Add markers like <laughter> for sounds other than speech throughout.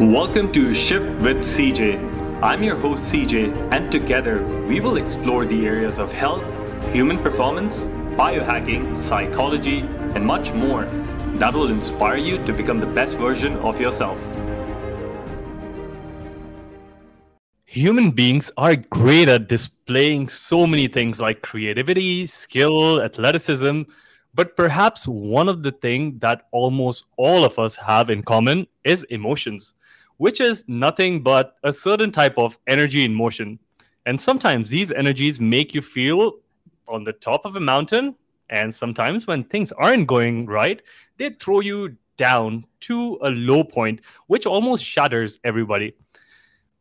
Welcome to Shift with CJ. I'm your host CJ, and together we will explore the areas of health, human performance, biohacking, psychology, and much more that will inspire you to become the best version of yourself. Human beings are great at displaying so many things like creativity, skill, athleticism, but perhaps one of the things that almost all of us have in common is emotions which is nothing but a certain type of energy in motion. And sometimes these energies make you feel on the top of a mountain. And sometimes when things aren't going right, they throw you down to a low point, which almost shatters everybody.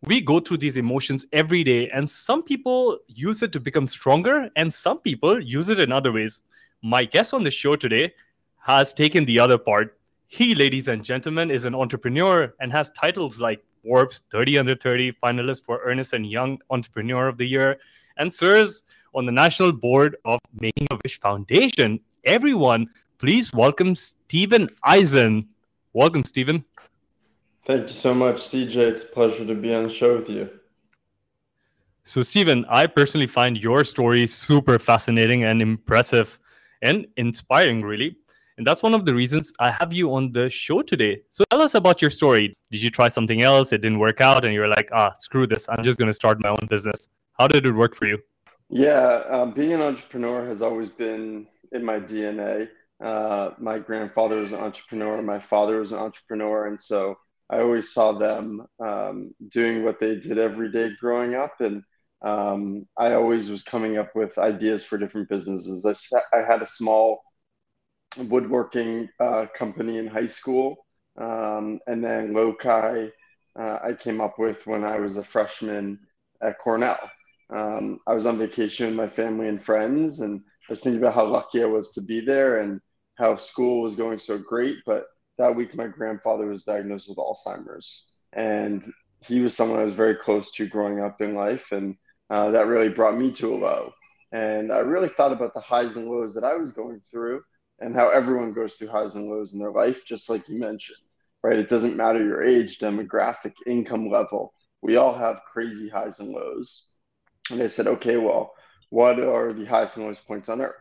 We go through these emotions every day, and some people use it to become stronger, and some people use it in other ways. My guest on the show today has taken the other part he, ladies and gentlemen, is an entrepreneur and has titles like Forbes 30 Under 30 finalist for Ernst and Young Entrepreneur of the Year and serves on the national board of Making a Wish Foundation. Everyone, please welcome Steven Izen. Welcome, Steven. Thank you so much, CJ. It's a pleasure to be on the show with you. So, Steven, I personally find your story super fascinating and impressive and inspiring, really. And that's one of the reasons I have you on the show today. So tell us about your story. Did you try something else? It didn't work out, and you're like, ah, screw this. I'm just going to start my own business. How did it work for you? Yeah, um, being an entrepreneur has always been in my DNA. Uh, my grandfather was an entrepreneur, my father was an entrepreneur, and so I always saw them um, doing what they did every day growing up, and um, I always was coming up with ideas for different businesses. I, I had a small woodworking uh, company in high school. Um, and then Lokai, uh, I came up with when I was a freshman at Cornell. Um, I was on vacation with my family and friends, and I was thinking about how lucky I was to be there and how school was going so great. But that week, my grandfather was diagnosed with Alzheimer's, and he was someone I was very close to growing up in life, and uh, that really brought me to a low. And I really thought about the highs and lows that I was going through and how everyone goes through highs and lows in their life, just like you mentioned, right? It doesn't matter your age, demographic, income level. We all have crazy highs and lows. And I said, okay, well, what are the highest and lowest points on Earth?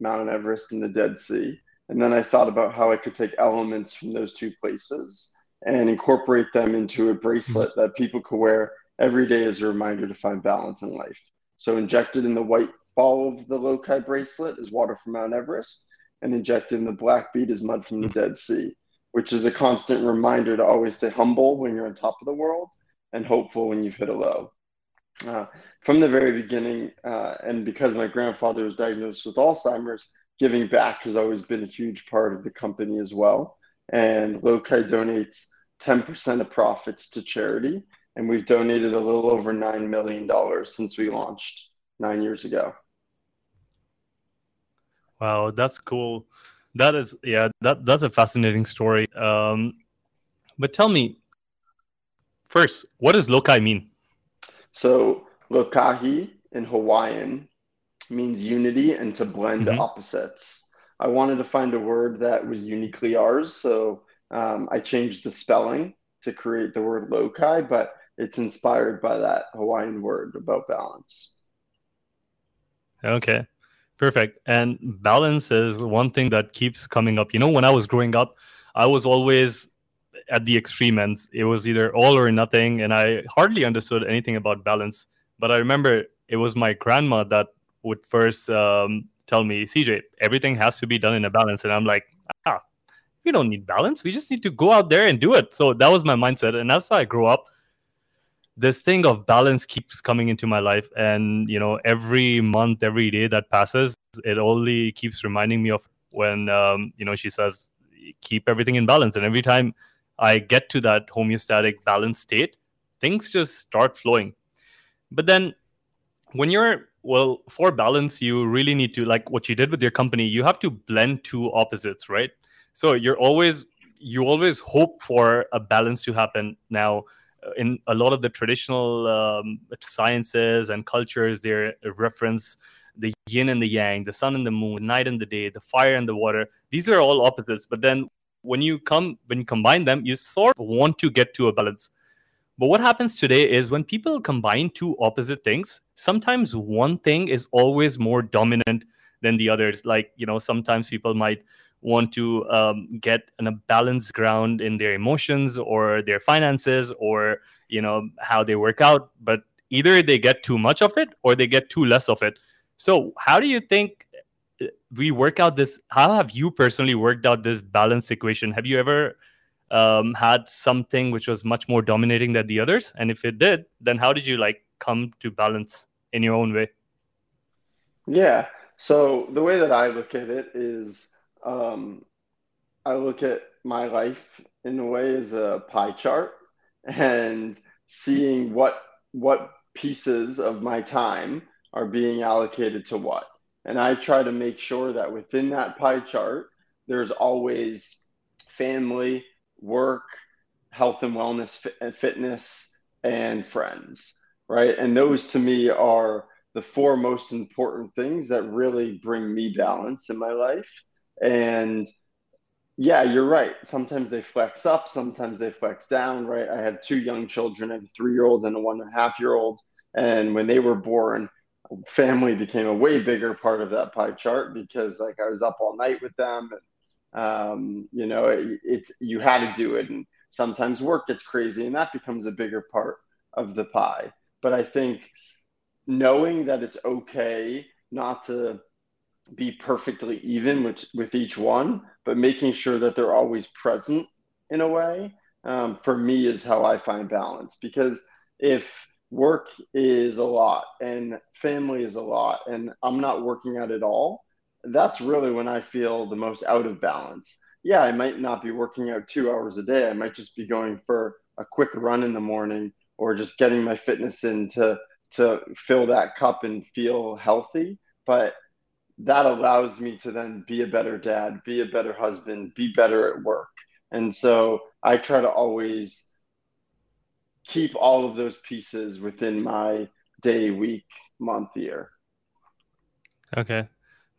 Mount Everest and the Dead Sea. And then I thought about how I could take elements from those two places and incorporate them into a bracelet that people could wear every day as a reminder to find balance in life. So injected in the white ball of the Lokai bracelet is water from Mount Everest and injected in the black bead is mud from the Dead Sea, which is a constant reminder to always stay humble when you're on top of the world and hopeful when you've hit a low. Uh, from the very beginning, uh, and because my grandfather was diagnosed with Alzheimer's, giving back has always been a huge part of the company as well. And Lokai donates 10% of profits to charity. And we've donated a little over $9 million since we launched nine years ago. Wow, that's cool. That is, yeah, that that's a fascinating story. Um, but tell me, first, what does lokai mean? So lokahi in Hawaiian means unity and to blend mm-hmm. opposites. I wanted to find a word that was uniquely ours, so um, I changed the spelling to create the word lokai, but it's inspired by that Hawaiian word about balance. Okay. Perfect. And balance is one thing that keeps coming up. You know, when I was growing up, I was always at the extreme ends. It was either all or nothing, and I hardly understood anything about balance. But I remember it was my grandma that would first um, tell me, CJ, everything has to be done in a balance. And I'm like, ah, we don't need balance. We just need to go out there and do it. So that was my mindset. And how I grew up this thing of balance keeps coming into my life. And you know every month every day that passes it only keeps reminding me of when um, you know she says keep everything in balance. And every time i get to that homeostatic balance state things just start flowing. But then when you're well for balance you really need to like what you did with your company you have to blend two opposites right? So you're always you always hope for a balance to happen. Now in a lot of the traditional um, sciences and cultures, they reference the yin and the yang, the sun and the moon, night and the day, the fire and the water. These are all opposites. But then when you come when you combine them you sort of want to get to a balance but what happens today is when people combine two opposite things sometimes one thing is always more dominant than the others like you know sometimes people might want to um, get in a balanced ground in their emotions or their finances or you know how they work out but either they get too much of it or they get too less of it. So how do you think we work out this how have you personally worked out this balance equation? Have you ever um, had something which was much more dominating than the others? And if it did then how did you like come to balance in your own way? Yeah. So the way that i look at it is um, i look at my life in a way as a pie chart and seeing what what pieces of my time are being allocated to what and I try to make sure that within that pie chart, there's always family, work, health and wellness, fit, fitness, and friends, right? And those to me are the four most important things that really bring me balance in my life. And yeah, you're right. Sometimes they flex up, sometimes they flex down, right? I have two young children, I have a three year old and a one and a half year old. And when they were born, family became a way bigger part of that pie chart because like I was up all night with them and um, you know it, it's you had to do it and sometimes work gets crazy and that becomes a bigger part of the pie but I think knowing that it's okay not to be perfectly even with, with each one but making sure that they're always present in a way um, for me is how I find balance because if work is a lot and family is a lot and I'm not working out at all, that's really when I feel the most out of balance. Yeah, I might not be working out two hours a day. I might just be going for a quick run in the morning or just getting my fitness in to, to fill that cup and feel healthy. But that allows me to then be a better dad, be a better husband, be better at work. And so I try to always keep all of those pieces within my day, week, month, year. Okay,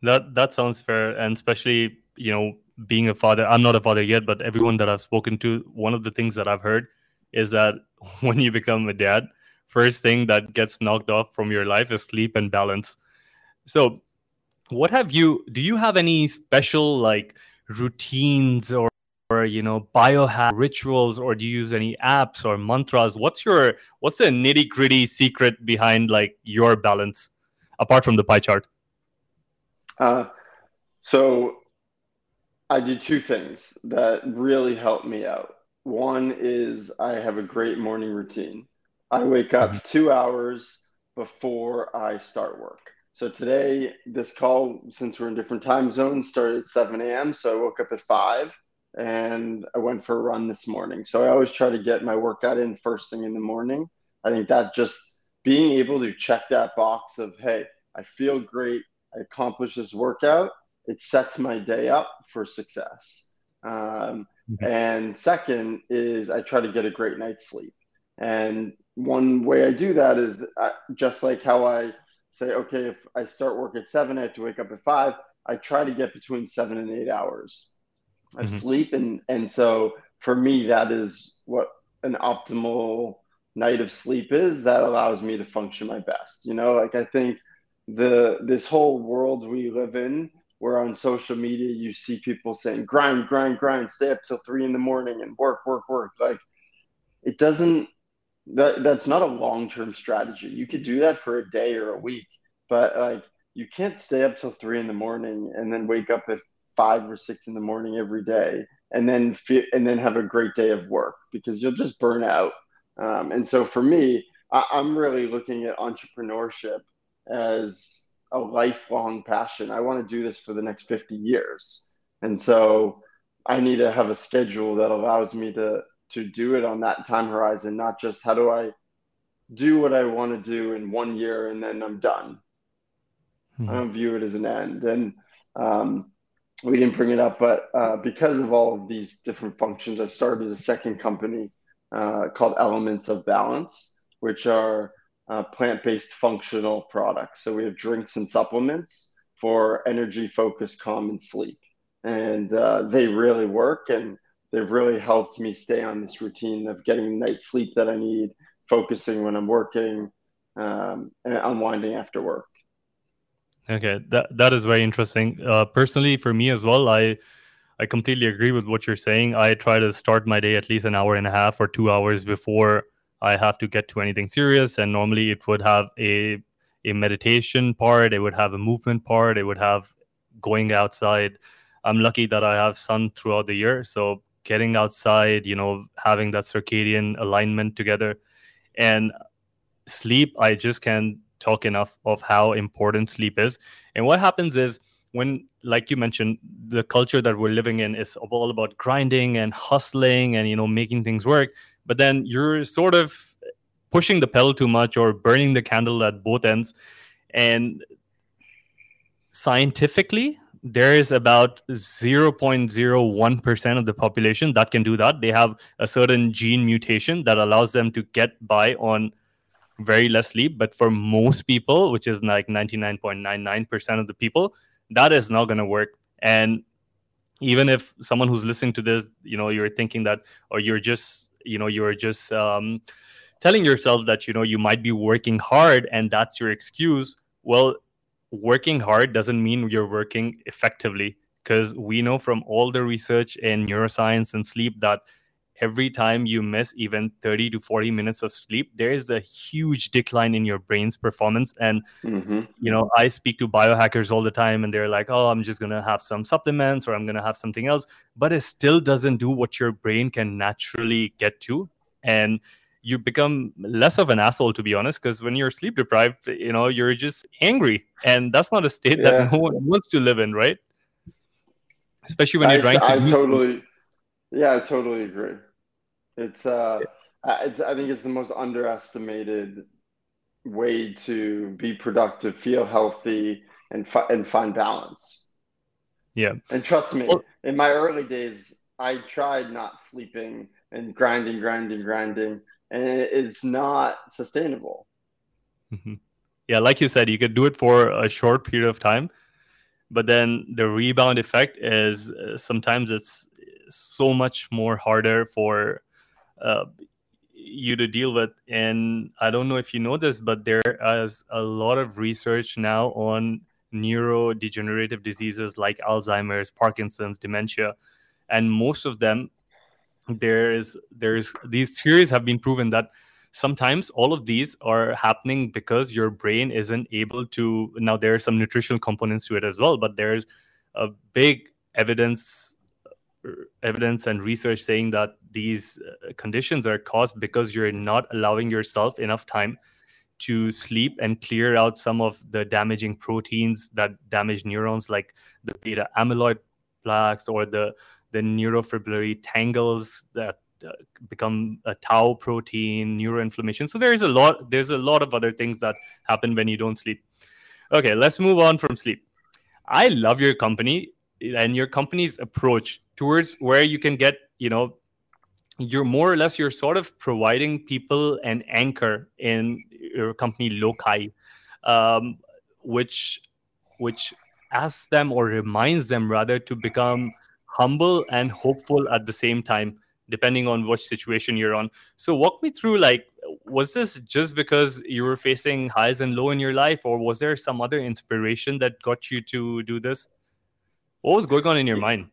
that that sounds fair, and especially you know being a father. I'm not a father yet, but everyone that I've spoken to, one of the things that I've heard is that <laughs> when you become a dad, first thing that gets knocked off from your life is sleep and balance. So, what have you? Do you have any special like routines or or you know biohack rituals or do you use any apps or mantras what's your what's the nitty gritty secret behind like your balance apart from the pie chart uh, so i do two things that really help me out one is i have a great morning routine i wake up mm-hmm. two hours before i start work so today this call since we're in different time zones started at 7 a.m so i woke up at 5 and I went for a run this morning. So I always try to get my workout in first thing in the morning. I think that just being able to check that box of, hey, I feel great, I accomplished this workout, it sets my day up for success. Um, mm-hmm. And second is I try to get a great night's sleep. And one way I do that is I, just like how I say, okay, if I start work at seven, I have to wake up at five. I try to get between seven and eight hours of mm-hmm. sleep and and so for me that is what an optimal night of sleep is that allows me to function my best you know like i think the this whole world we live in where on social media you see people saying grind grind grind stay up till three in the morning and work work work like it doesn't that that's not a long-term strategy. You could do that for a day or a week but like you can't stay up till three in the morning and then wake up at five or six in the morning every day and then fe- and then have a great day of work because you'll just burn out. Um, and so for me I- i'm really looking at entrepreneurship as a lifelong passion. I want to do this for the next 50 years. And so i need to have a schedule that allows me to to do it on that time horizon not just how do i do what i want to do in one year and then i'm done hmm. i don't view it as an end and um, we didn't bring it up, but uh, because of all of these different functions, I started a second company uh, called Elements of Balance, which are uh, plant based functional products. So we have drinks and supplements for energy, focus, calm, and sleep. and uh, they really work and they've really helped me stay on this routine of getting the night's sleep that I need, focusing when I'm working, um, and unwinding after work. Okay, that that is very interesting. Uh, personally, for me as well, I I completely agree with what you're saying. I try to start my day at least an hour and a half or two hours before I have to get to anything serious, and normally it would have a a meditation part, it would have a movement part, it would have going outside. I'm lucky that I have sun throughout the year, so getting outside, you know, having that circadian alignment together. And sleep, I just can't talk enough of how important sleep is. And what happens is when, like you mentioned, the culture that we're living in is all about grinding and hustling and, you know, making things work. But then you're sort of pushing the pedal too much or burning the candle at both ends. And scientifically, there is about 0.01% of the population that can do that. They have a certain gene mutation that allows them to get by on very less sleep. But for most people, which is like 99.99% of the people, that is not going to work. And even if someone who's listening to this, you know, you're thinking that, or you're just, you know, you're just um, telling yourself that, you know, you might be working hard and that's your excuse. Well, working hard doesn't mean you're working effectively because we know from all the research in neuroscience and sleep that every time you miss even 30 to 40 minutes of sleep there is a huge decline in your brain's performance. And mm-hmm. you know i speak to biohackers all the time and they're like oh i'm just going to have some supplements or i'm going to have something else. But it still doesn't do what your brain can naturally get to. And you become less of an asshole to be honest because when you're sleep deprived you know you're just angry. And that's not a state yeah. that <laughs> no one wants to live in right? Especially when you're trying to i totally yeah i totally agree. It's uh yeah. it's, i think it's the most underestimated way to be productive feel healthy and fi- and find balance. Yeah. And trust me well, in my early days i tried not sleeping and grinding grinding grinding and it's not sustainable. Mm-hmm. Yeah, like you said, you could do it for a short period of time, but then the rebound effect is uh, sometimes it's so much more harder for uh, you to deal with. And I don't know if you know this, but there is a lot of research now on neurodegenerative diseases like Alzheimer's, Parkinson's, dementia, and most of them there is there's these theories have been proven that sometimes all of these are happening because your brain isn't able to now there are some nutritional components to it as well but there's a big evidence evidence and research saying that these uh, conditions are caused because you're not allowing yourself enough time to sleep and clear out some of the damaging proteins that damage neurons like the beta amyloid plaques or the the neurofibrillary tangles that uh, become a tau protein neuroinflammation. So there is a lot there's a lot of other things that happen when you don't sleep. Okay let's move on from sleep. I love your company and your company's approach towards where you can get you know you're more or less you're sort of providing people an anchor in your company Lokai um, which which asks them or reminds them rather to become humble and hopeful at the same time depending on which situation you're on. So walk me through like was this just because you were facing highs and low in your life or was there some other inspiration that got you to do this? What was going on in your mind?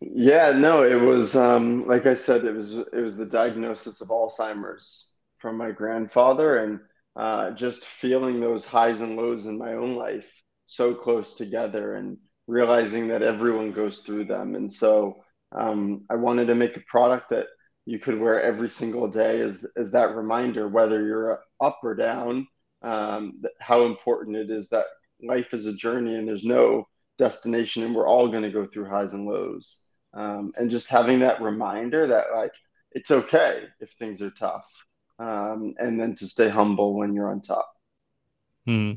Yeah no it was um, like i said it was it was the diagnosis of alzheimer's from my grandfather and uh, just feeling those highs and lows in my own life so close together. And realizing that everyone goes through them. And so um, I wanted to make a product that you could wear every single day as, as that reminder, whether you're up or down, um, how important it is that life is a journey and there's no destination and we're all going to go through highs and lows. Um, and just having that reminder that like it's okay if things are tough um, and then to stay humble when you're on top. Hmm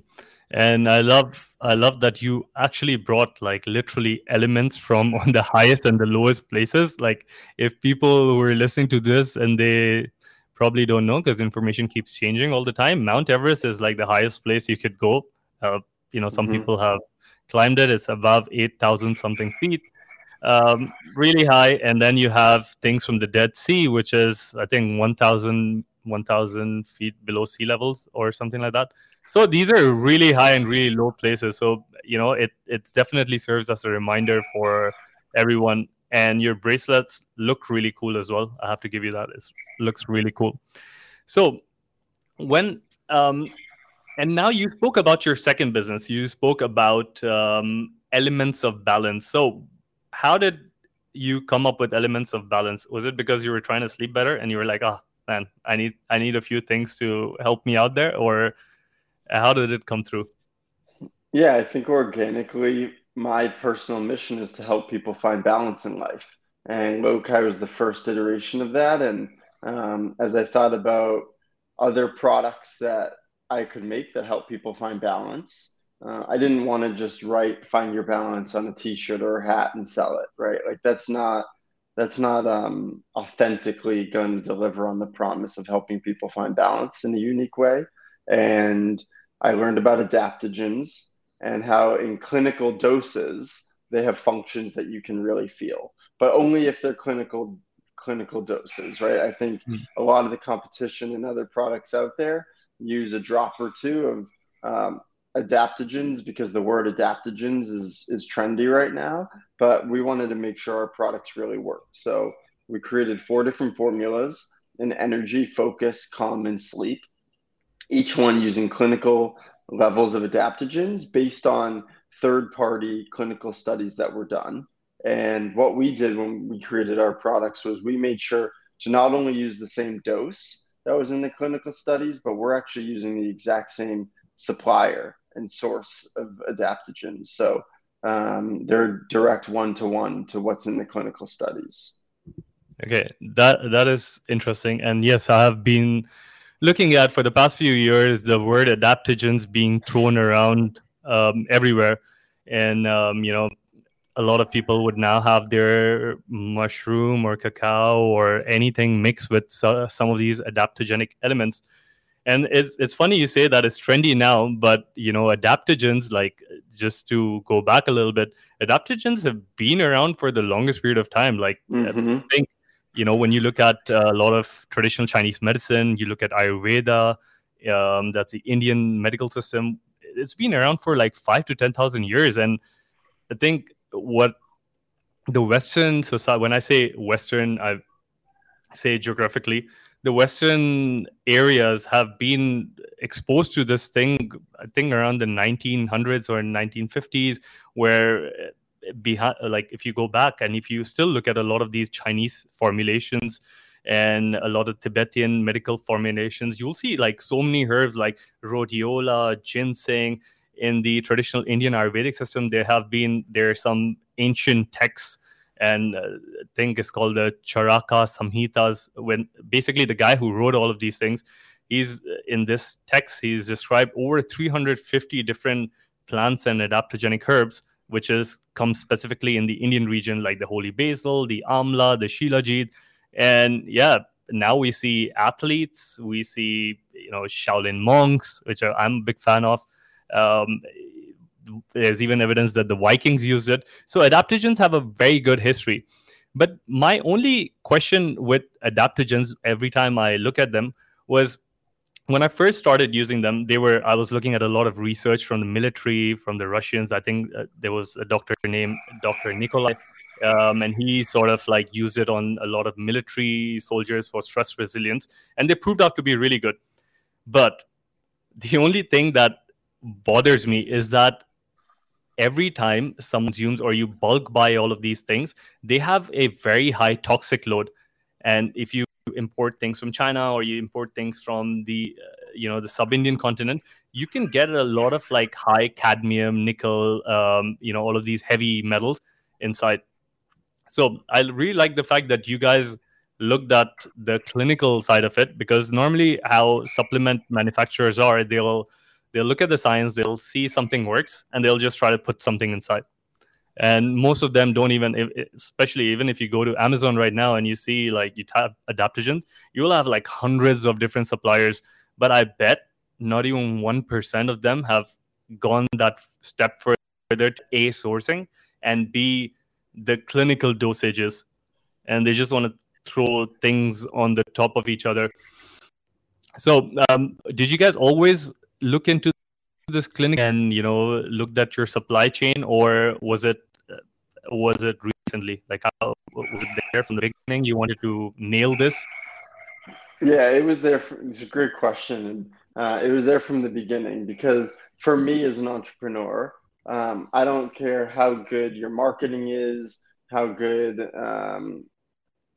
and i love i love that you actually brought like literally elements from <laughs> on the highest and the lowest places like if people were listening to this and they probably don't know because information keeps changing all the time mount everest is like the highest place you could go uh, you know some mm-hmm. people have climbed it it's above 8000 something feet um, really high. And then you have things from the Dead Sea, which is I think 1,000 1,000 feet below sea levels or something like that. So these are really high and really low places. So you know it it definitely serves as a reminder for everyone. And your bracelets look really cool as well. I have to give you that. It looks really cool. So when um, and now you spoke about your second business. You spoke about um, elements of balance. So how did you come up with elements of balance? Was it because you were trying to sleep better and you were like, oh man, I need I need a few things to help me out there, or how did it come through? Yeah, I think organically, my personal mission is to help people find balance in life, and Lokai was the first iteration of that. And um, as I thought about other products that I could make that help people find balance. Uh, I didn't want to just write "find your balance" on a T-shirt or a hat and sell it, right? Like that's not that's not um, authentically going to deliver on the promise of helping people find balance in a unique way. And I learned about adaptogens and how in clinical doses they have functions that you can really feel, but only if they're clinical clinical doses, right? I think mm. a lot of the competition and other products out there use a drop or two of um, adaptogens because the word adaptogens is is trendy right now but we wanted to make sure our products really work so we created four different formulas in energy focus calm and sleep each one using clinical levels of adaptogens based on third party clinical studies that were done and what we did when we created our products was we made sure to not only use the same dose that was in the clinical studies but we're actually using the exact same supplier and source of adaptogens. So um, they're direct one to one to what's in the clinical studies. Okay, that that is interesting. And yes, I have been looking at for the past few years the word adaptogens being thrown around um, everywhere, and um, you know, a lot of people would now have their mushroom or cacao or anything mixed with some of these adaptogenic elements. And it's it's funny you say that it's trendy now but you know adaptogens like just to go back a little bit adaptogens have been around for the longest period of time. Like mm-hmm. i think you know when you look at a lot of traditional chinese medicine you look at ayurveda um, that's the indian medical system it's been around for like five to ten thousand years. And i think what the western society when i say western i say geographically the Western areas have been exposed to this thing, I think around the 1900s or 1950s, where behind, like if you go back and if you still look at a lot of these Chinese formulations and a lot of Tibetan medical formulations, you'll see like so many herbs like rhodiola, ginseng. In the traditional Indian Ayurvedic system, there have been there are some ancient texts and uh, I think it's called the Charaka Samhitas. When basically the guy who wrote all of these things, he's uh, in this text, he's described over 350 different plants and adaptogenic herbs, which is come specifically in the Indian region, like the holy basil, the amla, the shilajit, and yeah. Now we see athletes, we see you know Shaolin monks, which are, I'm a big fan of. Um, there's even evidence that the Vikings used it. So adaptogens have a very good history. But my only question with adaptogens every time I look at them was when I first started using them, they were I was looking at a lot of research from the military, from the Russians. I think uh, there was a doctor named Dr. Nikolai, um, and he sort of like used it on a lot of military soldiers for stress resilience, and they proved out to be really good. But the only thing that bothers me is that every time someone consumes or you bulk buy all of these things, they have a very high toxic load. And if you import things from China or you import things from the uh, you know the sub-Indian continent, you can get a lot of like high cadmium, nickel, um, you know all of these heavy metals inside. So I really like the fact that you guys looked at the clinical side of it because normally how supplement manufacturers are, they'll they'll look at the science they'll see something works and they'll just try to put something inside and most of them don't even especially even if you go to amazon right now and you see like you tap adaptogens you'll have like hundreds of different suppliers but i bet not even 1% of them have gone that step further to a sourcing and b the clinical dosages, and they just want to throw things on the top of each other. So, um, did you guys always look into this clinic and you know looked at your supply chain, or was it uh, was it recently? Like, how was it there from the beginning? You wanted to nail this. Yeah, it was there. For, it's a great question, uh, it was there from the beginning because for me as an entrepreneur, um, I don't care how good your marketing is, how good um,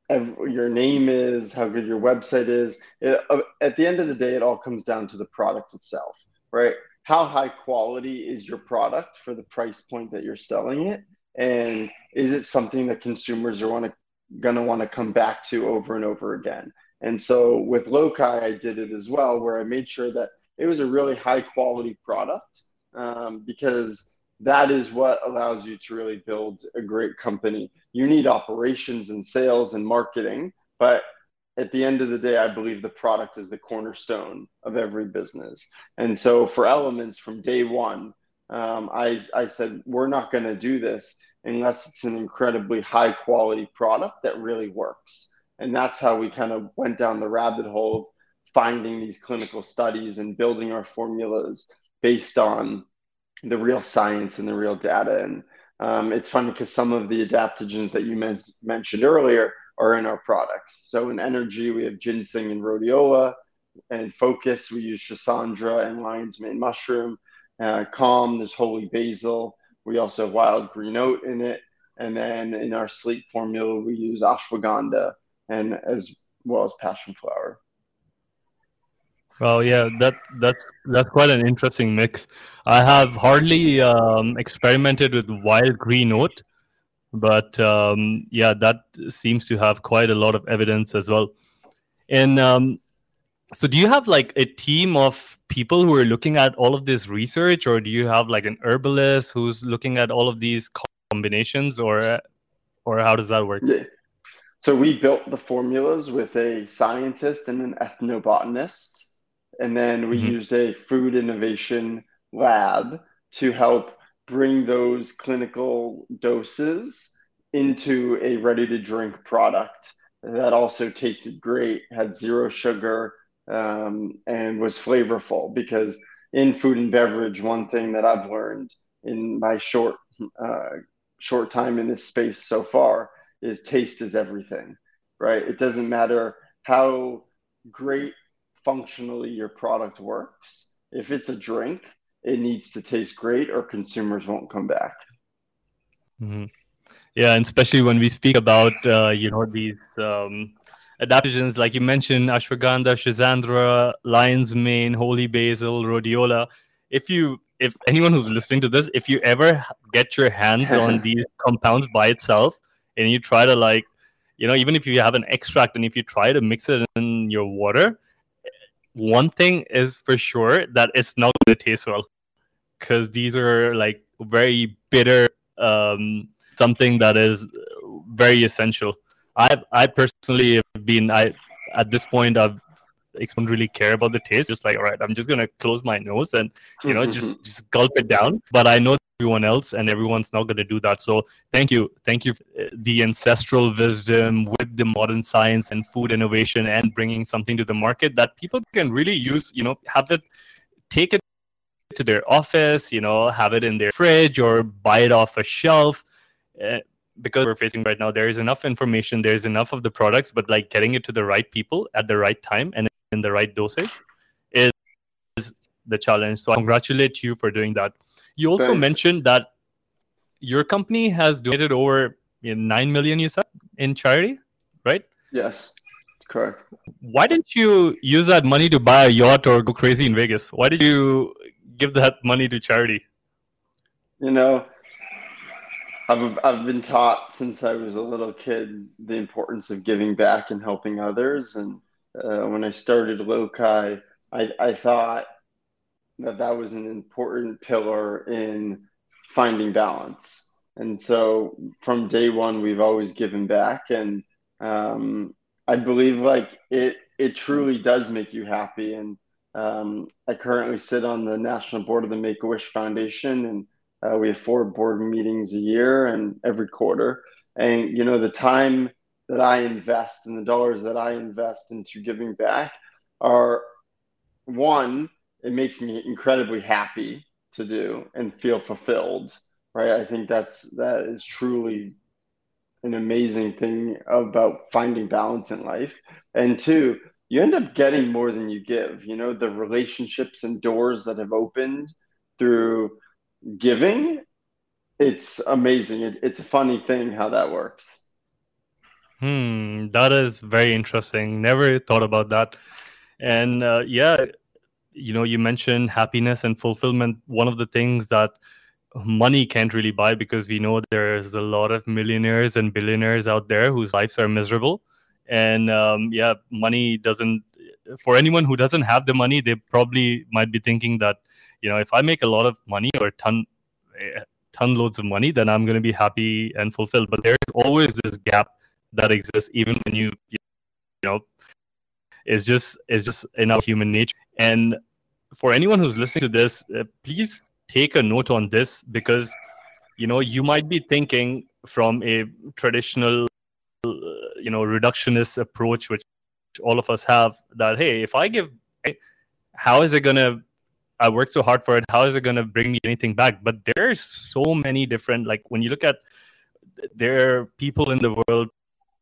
your name is, how good your website is. It, uh, at the end of the day, it all comes down to the product itself, right? How high quality is your product for the price point that you're selling it? And is it something that consumers are wanna, gonna wanna come back to over and over again? And so with Lokai, I did it as well, where I made sure that it was a really high quality product um, because that is what allows you to really build a great company. You need operations and sales and marketing, but at the end of the day, I believe the product is the cornerstone of every business. And so for Elements from day one, um, I, I said, we're not going to do this unless it's an incredibly high quality product that really works. And that's how we kind of went down the rabbit hole of finding these clinical studies and building our formulas based on the real science and the real data. And um, it's funny because some of the adaptogens that you men- mentioned earlier are in our products. So in energy, we have ginseng and rhodiola. And focus, we use schisandra and lion's mane mushroom. Uh, calm, there's holy basil. We also have wild green oat in it. And then in our sleep formula, we use ashwagandha and as well as passion flower. Well, yeah, that that's that's quite an interesting mix. I have hardly um, experimented with wild green oat, but um, yeah, that seems to have quite a lot of evidence as well. And um, so, do you have like a team of people who are looking at all of this research, or do you have like an herbalist who's looking at all of these combinations, or or how does that work? Yeah. So we built the formulas with a scientist and an ethnobotanist and then we mm-hmm. used a food innovation lab to help bring those clinical doses into a ready to drink product that also tasted great, had zero sugar, um, and was flavorful. Because in food and beverage, one thing that I've learned in my short uh, short time in this space so far is taste is everything, right? It doesn't matter how great functionally your product works. If it's a drink, it needs to taste great or consumers won't come back. Mm-hmm. Yeah, and especially when we speak about uh, you know these um, adaptogens, like you mentioned, ashwagandha, schisandra, lion's mane, holy basil, rhodiola. If you, if anyone who's listening to this, if you ever get your hands on <laughs> these compounds by itself, and you try to like, you know, even if you have an extract and if you try to mix it in your water, one thing is for sure that it's not going to taste well because these are like very bitter um, something that is very essential i i personally have been i at this point i've I don't really care about the taste. Just like, all right, I'm just gonna close my nose and you know just <laughs> just gulp it down. But I know everyone else, and everyone's not gonna do that. So thank you, thank you, the ancestral wisdom with the modern science and food innovation and bringing something to the market that people can really use. You know, have it, take it to their office. You know, have it in their fridge or buy it off a shelf. Uh, because we're facing right now there is enough information there's enough of the products but like getting it to the right people at the right time and in the right dosage is the challenge. So I congratulate you for doing that. You also Thanks. mentioned that your company has donated over you know, 9 million, you said, in charity, right? Yes, correct. Why didn't you use that money to buy a yacht or go crazy in Vegas? Why did you give that money to charity? You know, I've, I've been taught since I was a little kid the importance of giving back and helping others. And uh, when I started Lokai, I, I thought that that was an important pillar in finding balance. And so from day one, we've always given back. And um, I believe like it, it truly does make you happy. And um, I currently sit on the national board of the Make a Wish Foundation. And Uh, we have four board meetings a year and every quarter. And, you know, the time that I invest and the dollars that I invest into giving back are one, it makes me incredibly happy to do and feel fulfilled, right? I think that's, that is truly an amazing thing about finding balance in life. And two, you end up getting more than you give. You know, the relationships and doors that have opened through giving, it's amazing. It, it's a funny thing how that works. Hmm, that is very interesting. Never thought about that. And uh, yeah, you know, you mentioned happiness and fulfillment. One of the things that money can't really buy because we know there's a lot of millionaires and billionaires out there whose lives are miserable and um, yeah money doesn't for anyone who doesn't have the money they probably might be thinking that you know if i make a lot of money or ton eh, ton loads of money then i'm going to be happy and fulfilled. But there's always this gap that exists even when you you know it's just it's just in our human nature. And for anyone who's listening to this uh, please take a note on this because you know you might be thinking from a traditional Uh, you know reductionist approach which all of us have that hey if i give how is it to i worked so hard for it how is it to bring me anything back? But there's so many different like when you look at there are people in the world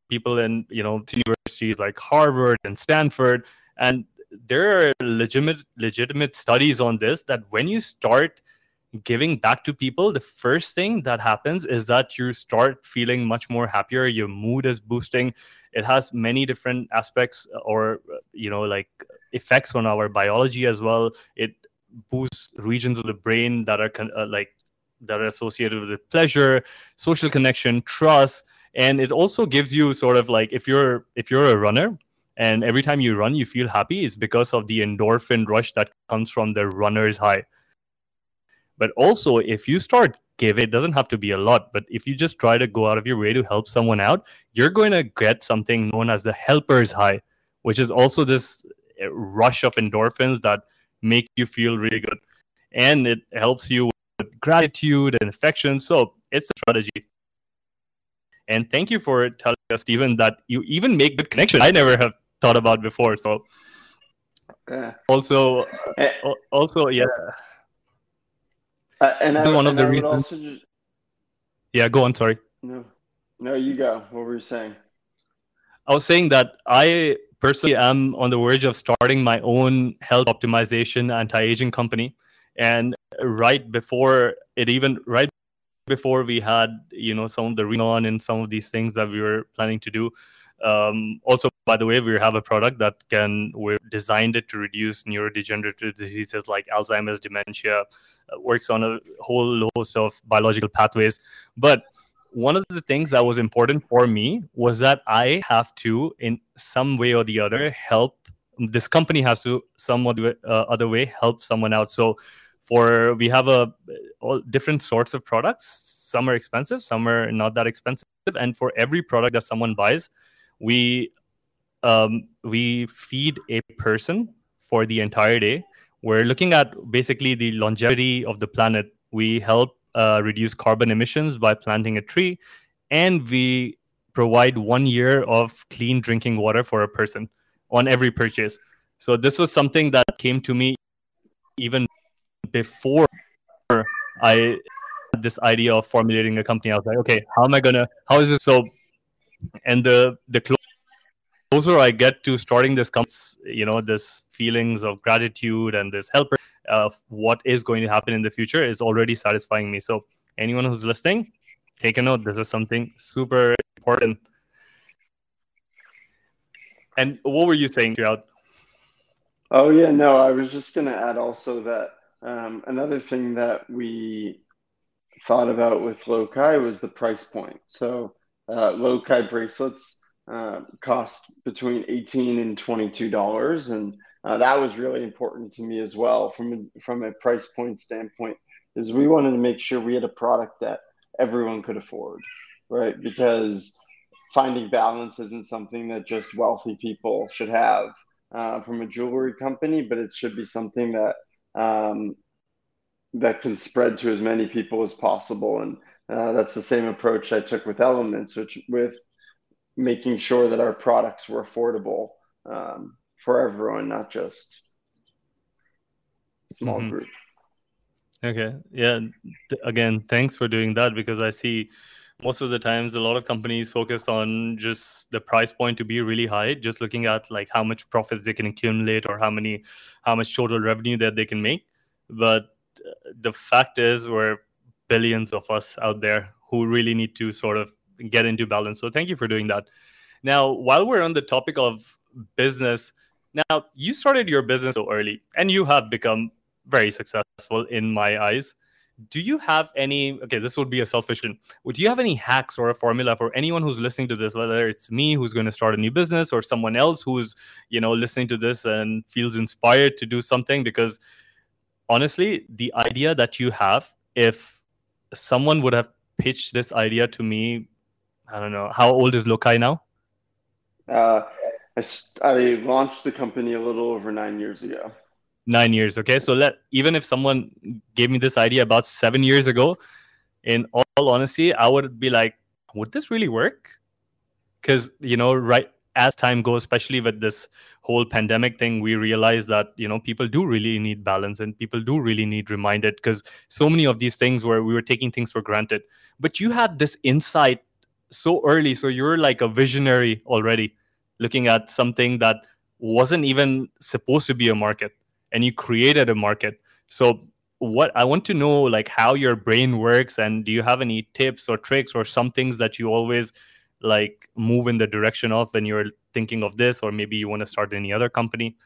people in you know universities like harvard and stanford and there are legitimate legitimate studies on this that when you start giving back to people, the first thing that happens is that you start feeling much more happier. Your mood is boosting. It has many different aspects or, you know, like effects on our biology as well. It boosts regions of the brain that are uh, like that are associated with pleasure, social connection, trust, and it also gives you sort of like if you're if you're a runner and every time you run you feel happy, it's because of the endorphin rush that comes from the runner's high but also, if you start give, it doesn't have to be a lot, but if you just try to go out of your way to help someone out, you're going to get something known as the helper's high, which is also this eh, rush of endorphins that make you feel really good. And it helps you with gratitude and affection. So it's a strategy. And thank you for telling us, Steven, that you even make good connection. I never have thought about before. So also, eh. also, yeah. Uh, and I, one of the reasons. Just... Yeah, go on. Sorry. No, no, you go. What were you saying? I was saying that I personally am on the verge of starting my own health optimization anti-aging company, and right before it even right before we had you know some of the renon and some of these things that we were planning to do um, also, by the way, we have a product that can we designed it to reduce neurodegenerative diseases like Alzheimer's, dementia, uh, works on a whole host of biological pathways. But one of the things that was important for me was that I have to, in some way or the other, help. This company has to, some other, uh, other way, help someone out. So, for we have a all different sorts of products. Some are expensive, some are not that expensive, and for every product that someone buys, we um, we feed a person for the entire day. We're looking at basically the longevity of the planet. We help uh, reduce carbon emissions by planting a tree, and we provide one year of clean drinking water for a person on every purchase. So this was something that came to me even before I had this idea of formulating a company. I was like, okay, how am I gonna? How is this so? And the the closer I get to starting this, comes you know this feelings of gratitude and this helper of what is going to happen in the future is already satisfying me. So anyone who's listening, take a note. This is something super important. And what were you saying, throughout? Oh yeah, no, I was just going to add also that um, another thing that we thought about with Lokai was the price point. So uh, Lokai bracelets uh, cost between 18 and 22 dollars and uh, that was really important to me as well from a, from a price point standpoint is we wanted to make sure we had a product that everyone could afford right because finding balance isn't something that just wealthy people should have uh, from a jewelry company but it should be something that um, that can spread to as many people as possible. And uh, that's the same approach I took with Elements, which with making sure that our products were affordable um, for everyone, not just small mm-hmm. group. Okay. Yeah. Again, thanks for doing that because I see most of the times a lot of companies focus on just the price point to be really high just looking at like how much profits they can accumulate or how many how much total revenue that they can make but uh, the fact is we're billions of us out there who really need to sort of get into balance. So thank you for doing that. Now while we're on the topic of business now you started your business so early and you have become very successful in my eyes. Do you have any okay this would be a selfish one would you have any hacks or a formula for anyone who's listening to this whether it's me who's going to start a new business or someone else who's you know listening to this and feels inspired to do something? Because honestly the idea that you have if someone would have pitched this idea to me i don't know how old is lokai now? Uh, I, I launched the company a little over nine years ago. Nine years okay so let even if someone gave me this idea about seven years ago in all honesty i would be like would this really work? Because you know right as time goes especially with this whole pandemic thing we realize that you know people do really need balance and people do really need reminded because so many of these things where we were taking things for granted. But you had this insight so early so you're like a visionary already looking at something that wasn't even supposed to be a market and you created a market. So what i want to know like how your brain works and do you have any tips or tricks or some things that you always like move in the direction of when you're thinking of this or maybe you want to start any other company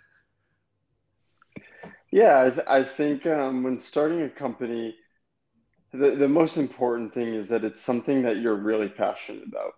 yeah i, th- I think um, when starting a company the, the most important thing is that it's something that you're really passionate about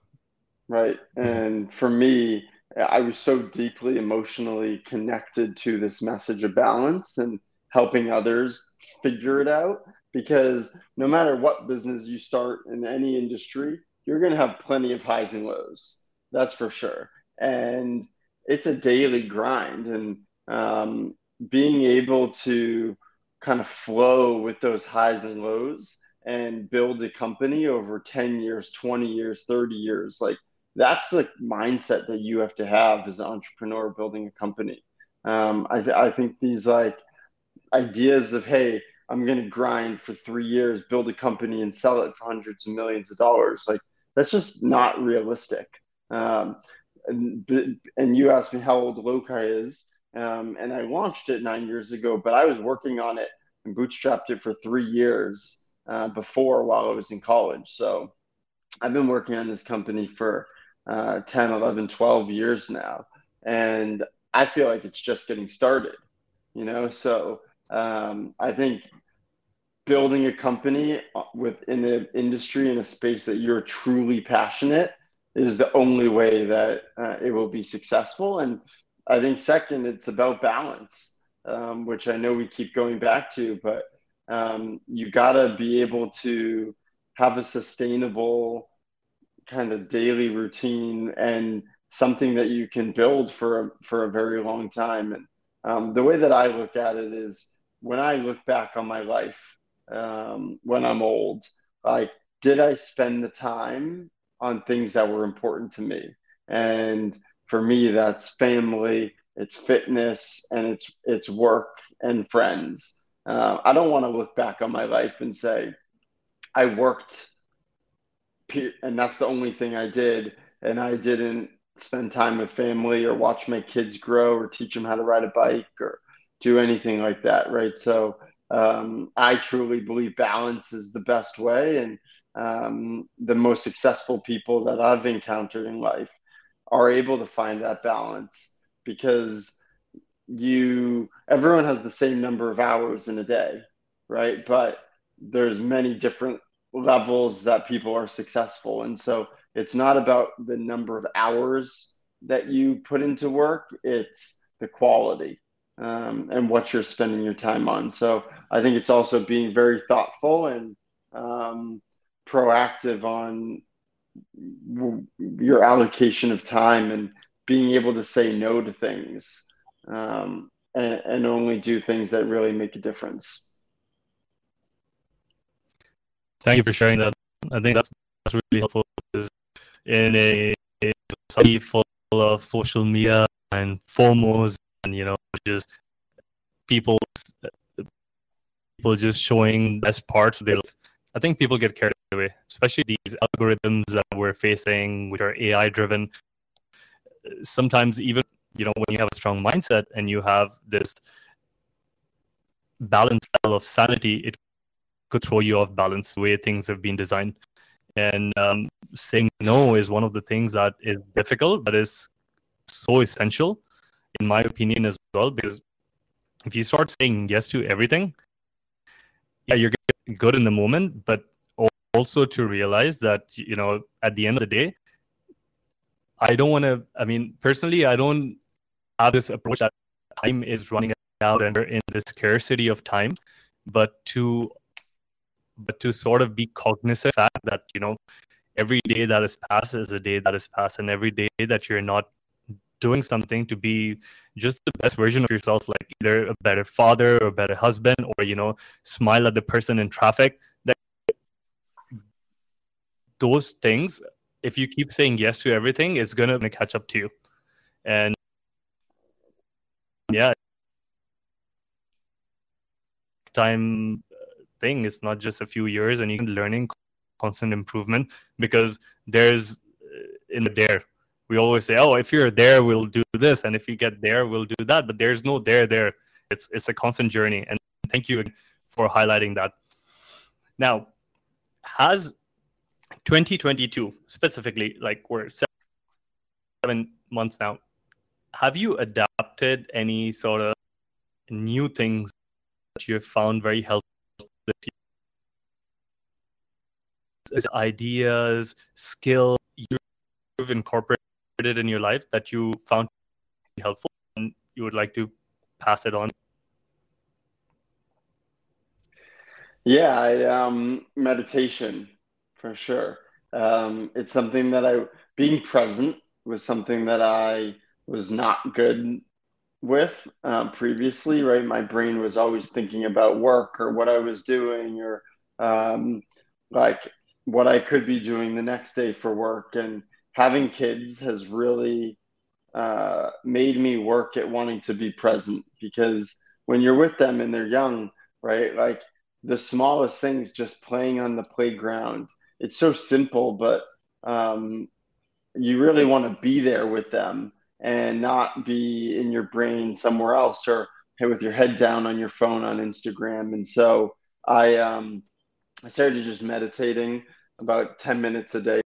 right mm-hmm. and for me I was so deeply emotionally connected to this message of balance and helping others figure it out. Because no matter what business you start in any industry, you're going to have plenty of highs and lows. That's for sure. And it's a daily grind. And um, being able to kind of flow with those highs and lows and build a company over 10 years, 20 years, 30 years, like that's the mindset that you have to have as an entrepreneur building a company. Um, I, I think these like ideas of, hey, I'm going to grind for three years, build a company and sell it for hundreds of millions of dollars. Like that's just not realistic. Um, and, and you asked me how old Lokai is. Um, and I launched it nine years ago, but I was working on it and bootstrapped it for three years uh, before while I was in college. So I've been working on this company for uh, 10, 11, 12 years now. And I feel like it's just getting started, you know? So um, I think building a company within the industry in a space that you're truly passionate is the only way that uh, it will be successful. And I think second, it's about balance, um, which I know we keep going back to, but um, you got to be able to have a sustainable kind of daily routine and something that you can build for a, for a very long time. And um, the way that I look at it is when I look back on my life um, when I'm old, like, did I spend the time on things that were important to me? And for me, that's family, it's fitness, and it's it's work and friends. Uh, I don't want to look back on my life and say I worked and that's the only thing I did. And I didn't spend time with family or watch my kids grow or teach them how to ride a bike or do anything like that. Right. So um, I truly believe balance is the best way. And um, the most successful people that I've encountered in life are able to find that balance because you everyone has the same number of hours in a day right but there's many different levels that people are successful. And so it's not about the number of hours that you put into work, it's the quality um, and what you're spending your time on. So I think it's also being very thoughtful and um, proactive on your allocation of time and being able to say no to things um, and, and only do things that really make a difference. Thank you for sharing that. I think that's, that's really helpful in a, a society full of social media and and you know just people people just showing best parts of their life. I think people get carried away, especially these algorithms that we're facing, which are AI driven. Sometimes even you know when you have a strong mindset and you have this balance of sanity, it could throw you off balance the way things have been designed. And um, saying no is one of the things that is difficult, but is so essential, in my opinion, as well. Because if you start saying yes to everything, yeah, you're good in the moment, but also to realize that you know at the end of the day, I don't want to. I mean, personally, I don't have this approach that time is running out and in the scarcity of time, but to but to sort of be cognizant of that you know every day that is passed is a day that is passed, and every day that you're not doing something to be just the best version of yourself, like either a better father or a better husband, or you know, smile at the person in traffic. That those things, if you keep saying yes to everything, it's gonna catch up to you. And yeah, time thing. It's not just a few years, and you can learning constant improvement because there's uh, in there. We always say, "Oh, if you're there, we'll do this, and if you get there, we'll do that." But there's no there there. It's it's a constant journey, and thank you for highlighting that. Now, has 2022 specifically, like we're seven months now, have you adapted any sort of new things that you have found very helpful this year? ideas, skill you've incorporated in your life that you found helpful and you would like to pass it on? Yeah, I, um, meditation for sure. Um, it's something that I, being present was something that I was not good with um, previously, right? My brain was always thinking about work or what I was doing or um, like what I could be doing the next day for work. And having kids has really uh, made me work at wanting to be present because when you're with them and they're young, right? Like the smallest things, just playing on the playground. It's so simple, but um, you really want to be there with them and not be in your brain somewhere else or hey, with your head down on your phone on Instagram. And so I um, I started just meditating about 10 minutes a day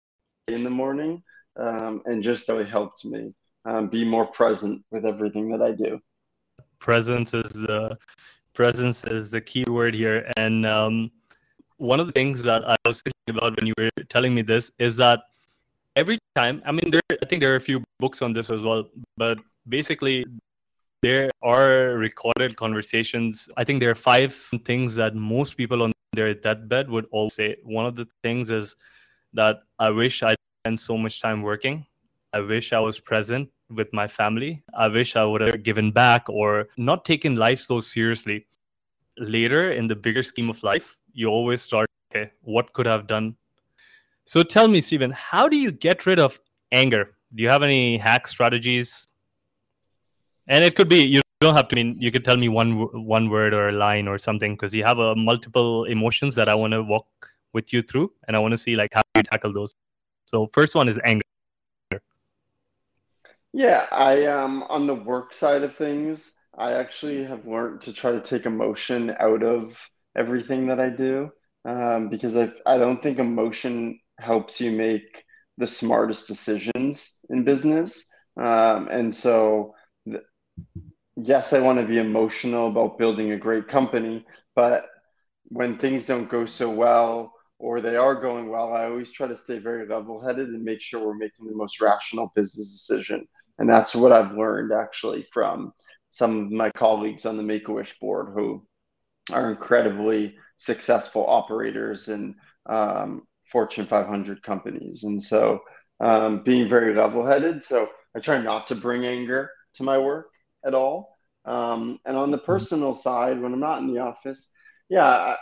in the morning um, and just really helped me um, be more present with everything that I do. Presence is the presence is the key word here. And um, one of the things that I was thinking about when you were telling me this is that every time, I mean, there, I think there are a few books on this as well, but basically, there are recorded conversations. I think there are five things that most people on their deathbed would all say. One of the things is that I wish I spent so much time working. I wish I was present with my family. I wish I would have given back or not taken life so seriously. Later in the bigger scheme of life, you always start, okay, what could I have done? So tell me, Steven, how do you get rid of anger? Do you have any hack strategies? And it could be you don't have to I mean you could tell me one one word or a line or something because you have a uh, multiple emotions that I want to walk with you through, and I want to see like how you tackle those. So first one is anger. Yeah, I um on the work side of things, I actually have learned to try to take emotion out of everything that I do um, because I I don't think emotion helps you make the smartest decisions in business, um, and so yes, I want to be emotional about building a great company, but when things don't go so well or they are going well, I always try to stay very level headed and make sure we're making the most rational business decision. And that's what I've learned actually from some of my colleagues on the Make a Wish board who are incredibly successful operators in um, Fortune 500 companies. And so um, being very level headed. So I try not to bring anger to my work at all. Um, and on the mm-hmm. personal side, when I'm not in the office, yeah,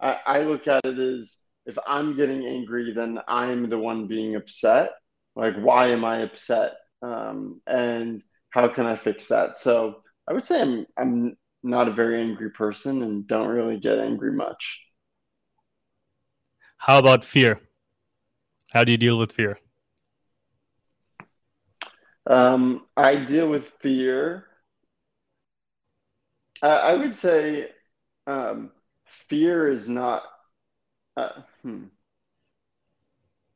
I, I, look at it as if I'm getting angry, then I'm the one being upset. Like, why am I upset? Um, and how can I fix that? So I would say I'm I'm not a very angry person and don't really get angry much. How about fear? How do you deal with fear? Um, I deal with fear. I, I would say um, fear is not. Uh, hmm.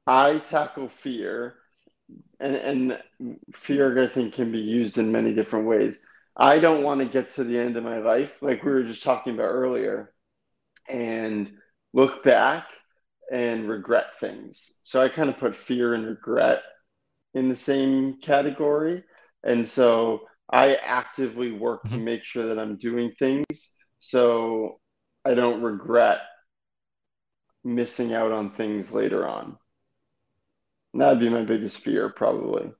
I tackle fear, and, and fear, I think, can be used in many different ways. I don't want to get to the end of my life, like we were just talking about earlier, and look back and regret things. So I kind of put fear and regret in the same category. And so I actively work mm-hmm. to make sure that I'm doing things so I don't regret missing out on things later on. And that'd be my biggest fear, probably.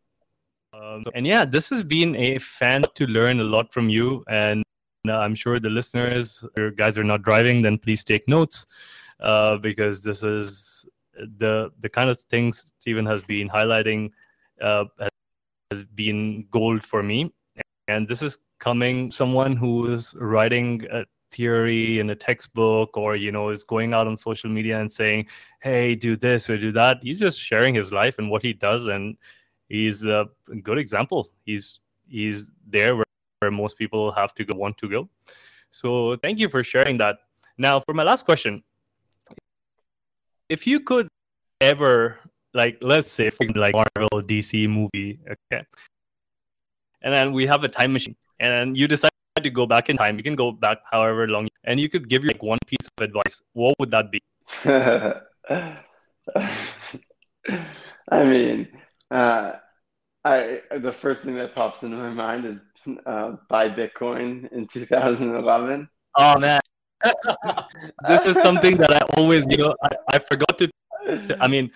Um, and yeah, this has been a fan to learn a lot from you. And uh, I'm sure the listeners, you guys are not driving, then please take notes uh, because this is the the kind of things Steven has been highlighting uh, has been gold for me. And this is coming someone who is writing a theory in a textbook or you know is going out on social media and saying hey do this or do that he's just sharing his life and what he does and he's a good example. He's he's there where, where most people have to go, want to go. So thank you for sharing that. Now, for my last question, if you could ever like let's say like Marvel DC movie, okay, and then we have a time machine, and you decide to go back in time. You can go back however long, and you could give you like one piece of advice. What would that be? <laughs> I mean, uh, I the first thing that pops into my mind is uh, buy Bitcoin in 2011. Oh man, <laughs> this is something that I always, you know, I, I forgot to. I mean,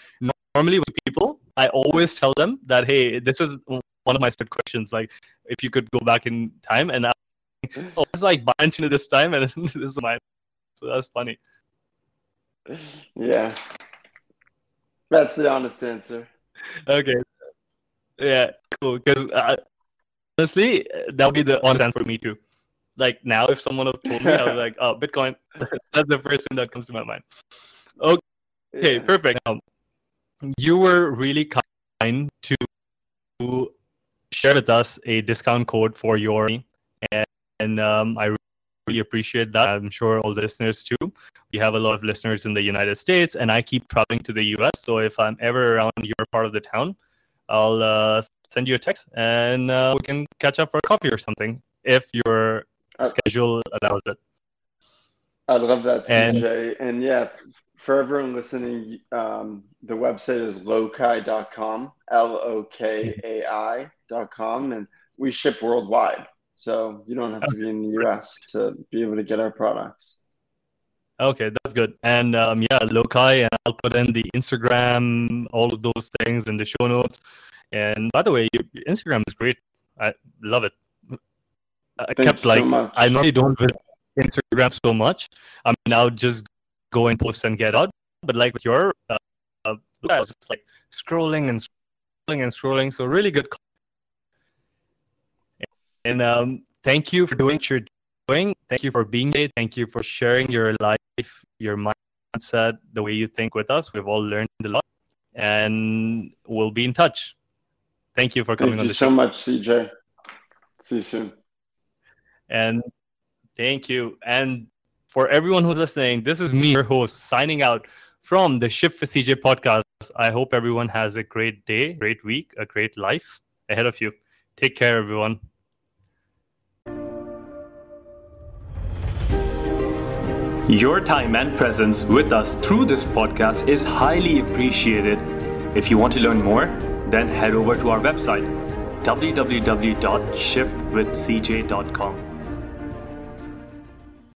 normally with people, I always tell them that hey, this is one of my set questions. Like, if you could go back in time, and <laughs> oh, it's like bunch into this time, and <laughs> this is mine. So that's funny. Yeah, that's the honest answer. Okay, yeah, cool. Because uh, honestly, that would be the honest answer for me too. Like now, if someone have told me, I was like, "Oh, Bitcoin." <laughs> That's the first thing that comes to my mind. Okay, yeah. perfect. Um, you were really kind to share with us a discount code for your, and, and um, I really appreciate that. I'm sure all the listeners too. We have a lot of listeners in the United States, and I keep traveling to the US. So if I'm ever around your part of the town, I'll uh, send you a text and uh, we can catch up for a coffee or something if your uh, schedule allows it. I love that, CJ. And, and yeah, for everyone listening, um, the website is lokai.com, L O K A I.com, and we ship worldwide. So you don't have to be in the US to be able to get our products. Okay, that's good. And um, yeah, Lokai, and I'll put in the Instagram, all of those things in the show notes. And by the way, your, Instagram is great. I love it. I Thanks kept like so I normally don't visit Instagram so much. I mean, I'll just go and post and get out. But like with your, uh, uh, I was just like scrolling and scrolling and scrolling. So really good. And um, thank you for doing what you're doing. Thank you for being here. Thank you for sharing your life, your mindset, the way you think with us. We've all learned a lot, and we'll be in touch. Thank you for coming thank on the show. Thank you so much, CJ. See you soon. And thank you. And for everyone who's listening, this is me, your host, signing out from the Shift for CJ podcast. I hope everyone has a great day, great week, a great life ahead of you. Take care, everyone. Your time and presence with us through this podcast is highly appreciated. If you want to learn more, then head over to our website www.shiftwithcj.com.